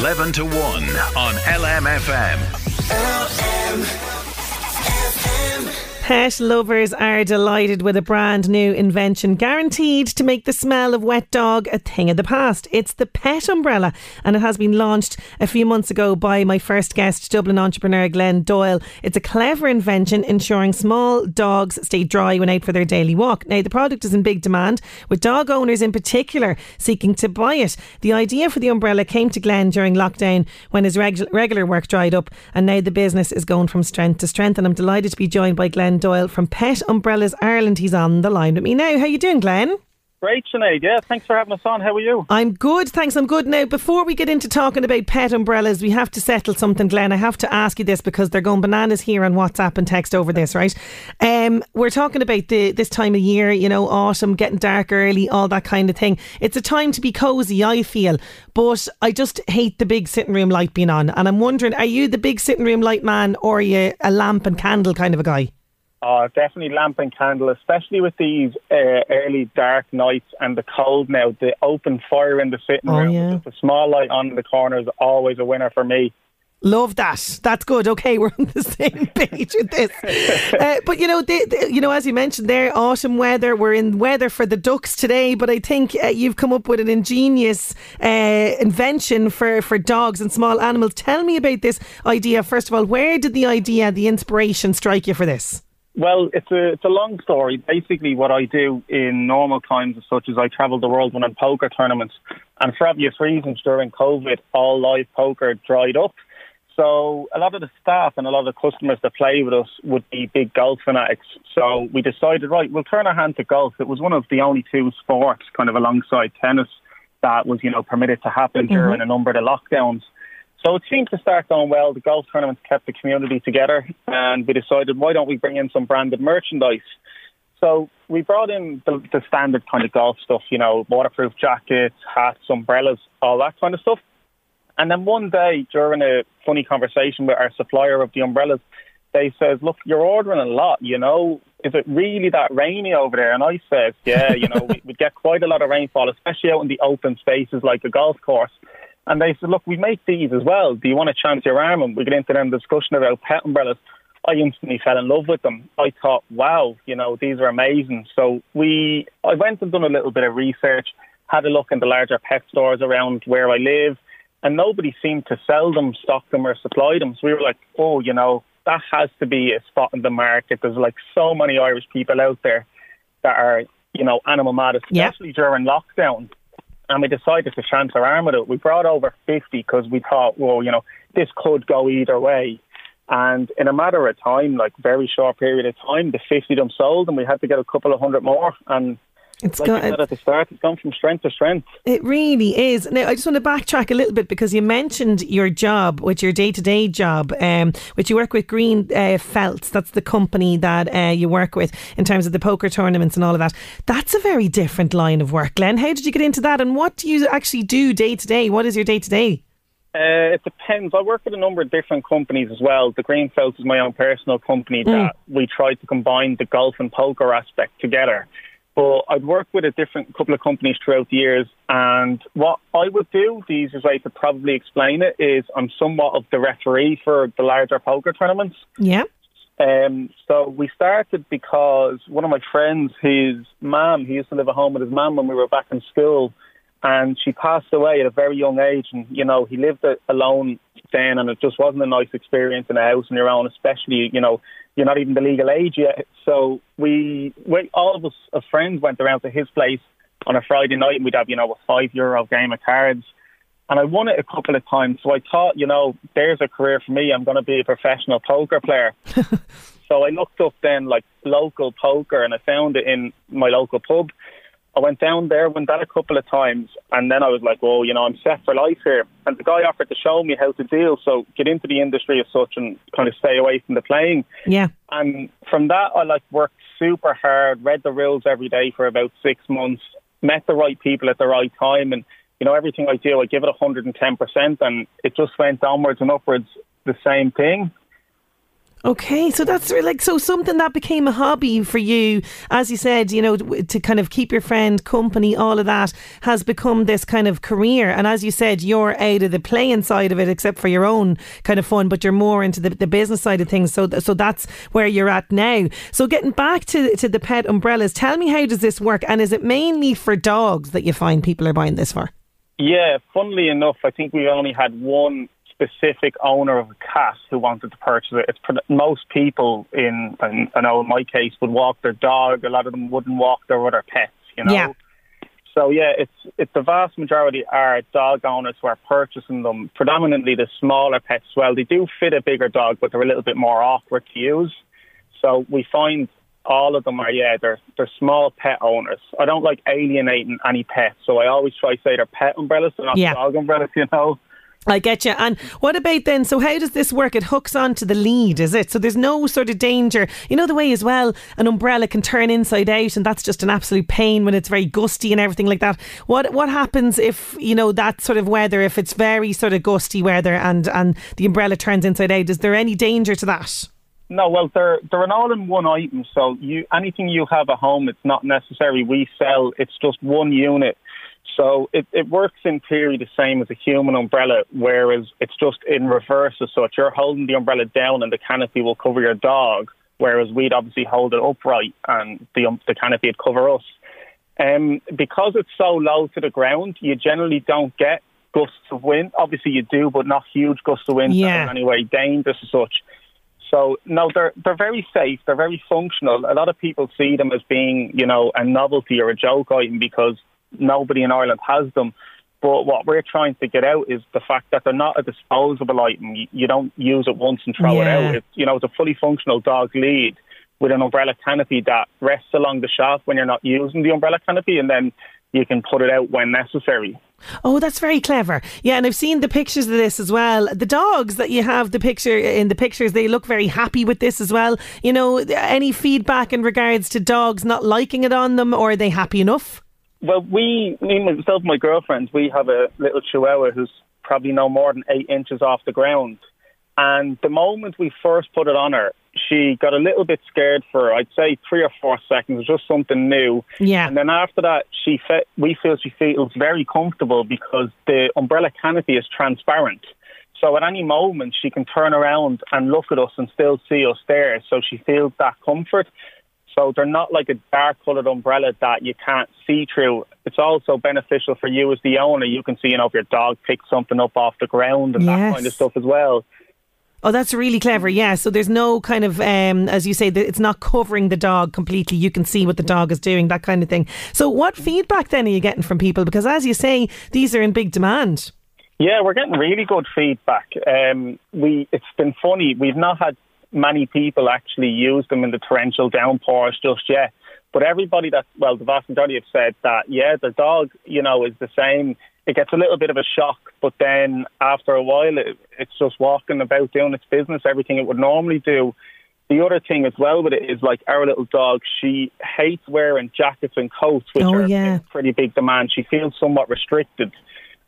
11 to 1 on LMFM. Pet lovers are delighted with a brand new invention guaranteed to make the smell of wet dog a thing of the past. It's the Pet Umbrella and it has been launched a few months ago by my first guest, Dublin entrepreneur Glenn Doyle. It's a clever invention ensuring small dogs stay dry when out for their daily walk. Now, the product is in big demand, with dog owners in particular seeking to buy it. The idea for the umbrella came to Glenn during lockdown when his regu- regular work dried up, and now the business is going from strength to strength. And I'm delighted to be joined by Glenn Doyle from Pet Umbrellas Ireland. He's on the line with me now. How you doing, Glenn? Great, Sinead. Yeah, thanks for having us on. How are you? I'm good, thanks. I'm good. Now, before we get into talking about pet umbrellas, we have to settle something, Glenn. I have to ask you this because they're going bananas here on WhatsApp and text over this, right? Um, we're talking about the this time of year, you know, autumn, getting dark early, all that kind of thing. It's a time to be cosy, I feel, but I just hate the big sitting room light being on. And I'm wondering, are you the big sitting room light man or are you a lamp and candle kind of a guy? Oh, definitely lamp and candle, especially with these uh, early dark nights and the cold now. The open fire in the sitting Oh, room yeah. a small light on the corner is always a winner for me. Love that. That's good. Okay, we're on the same page with this. Uh, but you know, the, the, you know, as you mentioned there, autumn weather. We're in weather for the ducks today. But I think uh, you've come up with an ingenious uh, invention for for dogs and small animals. Tell me about this idea. First of all, where did the idea, the inspiration, strike you for this? Well, it's a it's a long story. Basically, what I do in normal times, as such as I travel the world when I'm poker tournaments, and for obvious reasons, during COVID, all live poker dried up. So a lot of the staff and a lot of the customers that play with us would be big golf fanatics. So we decided, right, we'll turn our hand to golf. It was one of the only two sports, kind of alongside tennis, that was you know permitted to happen mm-hmm. during a number of the lockdowns. So it seemed to start going well. The golf tournaments kept the community together, and we decided, why don't we bring in some branded merchandise? So we brought in the, the standard kind of golf stuff, you know, waterproof jackets, hats, umbrellas, all that kind of stuff. And then one day during a funny conversation with our supplier of the umbrellas, they says, look, you're ordering a lot, you know, is it really that rainy over there? And I said, yeah, you know, we, we get quite a lot of rainfall, especially out in the open spaces like a golf course. And they said, look, we make these as well. Do you want to chance your arm? And we get into then discussion about pet umbrellas. I instantly fell in love with them. I thought, wow, you know, these are amazing. So we, I went and done a little bit of research, had a look in the larger pet stores around where I live, and nobody seemed to sell them, stock them, or supply them. So we were like, oh, you know, that has to be a spot in the market. There's like so many Irish people out there that are, you know, animal mad, especially during lockdown. And we decided to chance our arm with it. We brought over 50 because we thought, well, you know, this could go either way. And in a matter of time, like very short period of time, the 50 of them sold, and we had to get a couple of hundred more. And It's like got- you said at the start, it's gone from strength to strength. It really is. Now, I just want to backtrack a little bit because you mentioned your job, which your day to day job, um, which you work with Green uh, Felts. That's the company that uh, you work with in terms of the poker tournaments and all of that. That's a very different line of work, Glenn. How did you get into that, and what do you actually do day to day? What is your day to day? Uh, it depends. I work with a number of different companies as well. The Greenfields is my own personal company that we try to combine the golf and poker aspect together. But I'd work with a different couple of companies throughout the years, and what I would do, the easiest way to probably explain it is I'm somewhat of the referee for the larger poker tournaments. Yeah. Um, so we started because one of my friends, his mum, he used to live at home with his mum when we were back in school, and she passed away at a very young age. And you know, he lived alone then, and it just wasn't a nice experience in a house on your own, especially you know, you're not even the legal age yet. So we, we all of us as friends went around to his place on a Friday night, and we'd have you know a five euro game of cards. And I won it a couple of times. So I thought, you know, there's a career for me. I'm going to be a professional poker player. so I looked up then like local poker and I found it in my local pub. I went down there, went that a couple of times, and then I was like, "Oh, you know, I'm set for life here." And the guy offered to show me how to deal, so get into the industry as such and kind of stay away from the playing. Yeah. And from that, I like worked super hard, read the rules every day for about six months, met the right people at the right time, and you know, everything I do, I give it 110%, and it just went downwards and upwards the same thing. Okay, so that's like so something that became a hobby for you, as you said, you know, to kind of keep your friend company, all of that has become this kind of career. And as you said, you're out of the playing side of it, except for your own kind of fun, but you're more into the, the business side of things. So, so that's where you're at now. So, getting back to to the pet umbrellas, tell me how does this work, and is it mainly for dogs that you find people are buying this for? Yeah, funnily enough, I think we only had one specific owner of a cat who wanted to purchase it. It's most people in, in I know in my case would walk their dog. A lot of them wouldn't walk their other pets. You know. Yeah. So yeah, it's it's the vast majority are dog owners who are purchasing them. Predominantly the smaller pets. Well, they do fit a bigger dog, but they're a little bit more awkward to use. So we find all of them are yeah they're they're small pet owners. I don't like alienating any pets, so I always try to say they're pet umbrellas, they're not Yeah. dog umbrellas. You know. I get you. And what about then? So, how does this work? It hooks onto the lead, is it? So, there's no sort of danger. You know, the way as well, an umbrella can turn inside out, and that's just an absolute pain when it's very gusty and everything like that. What what happens if you know that sort of weather? If it's very sort of gusty weather and and the umbrella turns inside out, is there any danger to that? No, well, they're they're an all-in-one item. So you anything you have at home, it's not necessary we sell. It's just one unit. So it, it works in theory the same as a human umbrella, whereas it's just in reverse as such. You're holding the umbrella down, and the canopy will cover your dog, whereas we'd obviously hold it upright, and the um, the canopy would cover us. Um, because it's so low to the ground, you generally don't get gusts of wind. Obviously, you do, but not huge gusts of wind. Yeah. that are in any way dangerous as such. So no, they're they're very safe. They're very functional. A lot of people see them as being, you know, a novelty or a joke item because nobody in Ireland has them. But what we're trying to get out is the fact that they're not a disposable item. You, don't use it once and throw it out. It's, you know, it's a fully functional dog lead with an umbrella canopy that rests along the shaft when you're not using the umbrella canopy, and then you can put it out when necessary. Oh, that's very clever. Yeah, and I've seen the pictures of this as well. The dogs that you have the picture in the pictures, they look very happy with this as well. You know, any feedback in regards to dogs not liking it on them, or are they happy enough? Well, we, me, myself, and my girlfriend, we have a little Chihuahua who's probably no more than eight inches off the ground. And the moment we first put it on her, she got a little bit scared for, I'd say, three or four seconds. It was just something new. Yeah. And then after that, she fe- we feel she feels very comfortable because the umbrella canopy is transparent. So at any moment, she can turn around and look at us and still see us there. So she feels that comfort. So they're not like a dark coloured umbrella that you can't see through. It's also beneficial for you as the owner. You can see, you know, if your dog picks something up off the ground and that kind of stuff as well. Oh, that's really clever. Yeah. So there's no kind of, um, as you say, it's not covering the dog completely. You can see what the dog is doing, that kind of thing. So, what feedback then are you getting from people? Because, as you say, these are in big demand. Yeah, we're getting really good feedback. Um, we it's been funny. We've not had many people actually use them in the torrential downpours just yet. But everybody that well, the vast majority have said that yeah, the dog, you know, is the same. It gets a little bit of a shock, but then after a while, it, it's just walking about doing its business, everything it would normally do. The other thing as well with it is like our little dog, she hates wearing jackets and coats, which Oh, are yeah. pretty big demand. She feels somewhat restricted.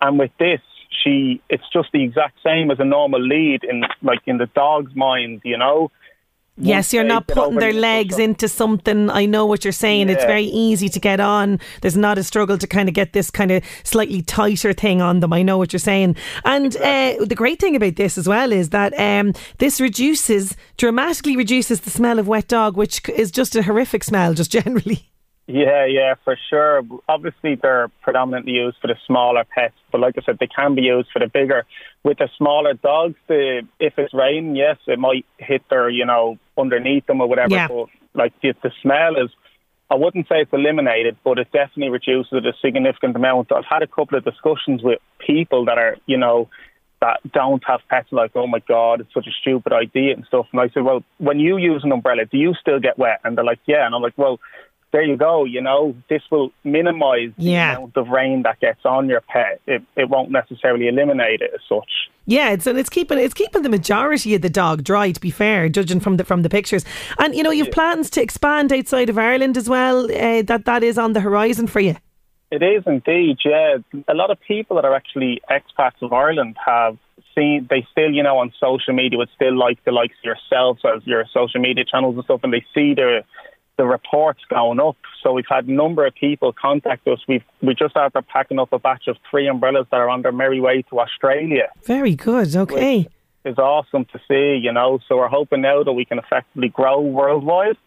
And with this, she it's just the exact same as a normal lead in like in the dog's mind, you know. Yes, you're not putting their the legs into something. I know what you're saying. It's very easy to get on. There's not a struggle to kind of get this kind of slightly tighter thing on them. I know what you're saying. And uh, the great thing about this as well is that um, this reduces, dramatically reduces the smell of wet dog, which is just a horrific smell, just generally. Yeah, yeah, for sure. Obviously, they're predominantly used for the smaller pets, but like I said, they can be used for the bigger. With the smaller dogs, the if it's raining, yes, it might hit their, you know, underneath them or whatever. Yeah. But like the, the smell is, I wouldn't say it's eliminated, but it definitely reduces it a significant amount. I've had a couple of discussions with people that are, you know, that don't have pets, like, oh my god, it's such a stupid idea and stuff. And I said, well, when you use an umbrella, do you still get wet? And they're like, yeah. And I'm like, well there you go. You know, this will minimise Yeah. the amount of rain that gets on your pet. It, it won't necessarily eliminate it as such. Yeah, it's and it's keeping it's keeping the majority of the dog dry. To be fair, judging from the from the pictures, and you know you've plans to expand outside of Ireland as well. Uh, that that is on the horizon for you. It is indeed, yeah. A lot of people that are actually expats of Ireland have seen, they still, you know, on social media would still like the likes of yourselves as your social media channels and stuff, and they see the the reports going up. So we've had a number of people contact us. We've we just after packing up a batch of three umbrellas that are on their merry way to Australia. Very good. Okay. It's awesome to see, you know. So we're hoping now that we can effectively grow worldwide.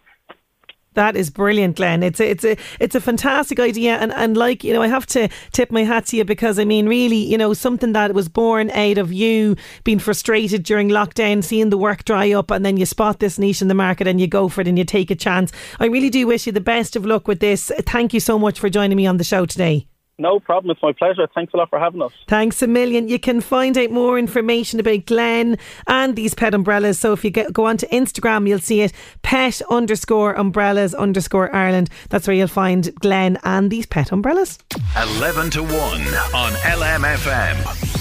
That is brilliant, Glenn. It's a, it's a it's a fantastic idea, and, and like you know, I have to tip my hat to you because I mean, really, you know, something that was born out of you being frustrated during lockdown, seeing the work dry up, and then you spot this niche in the market and you go for it and you take a chance. I really do wish you the best of luck with this. Thank you so much for joining me on the show today. No problem. It's my pleasure. Thanks a lot for having us. Thanks a million. You can find out more information about Glenn and these pet umbrellas. So if you get, go on to Instagram, you'll see it pet underscore umbrellas underscore Ireland. That's where you'll find Glenn and these pet umbrellas. 11 to 1 on LMFM.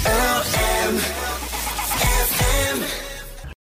LMFM.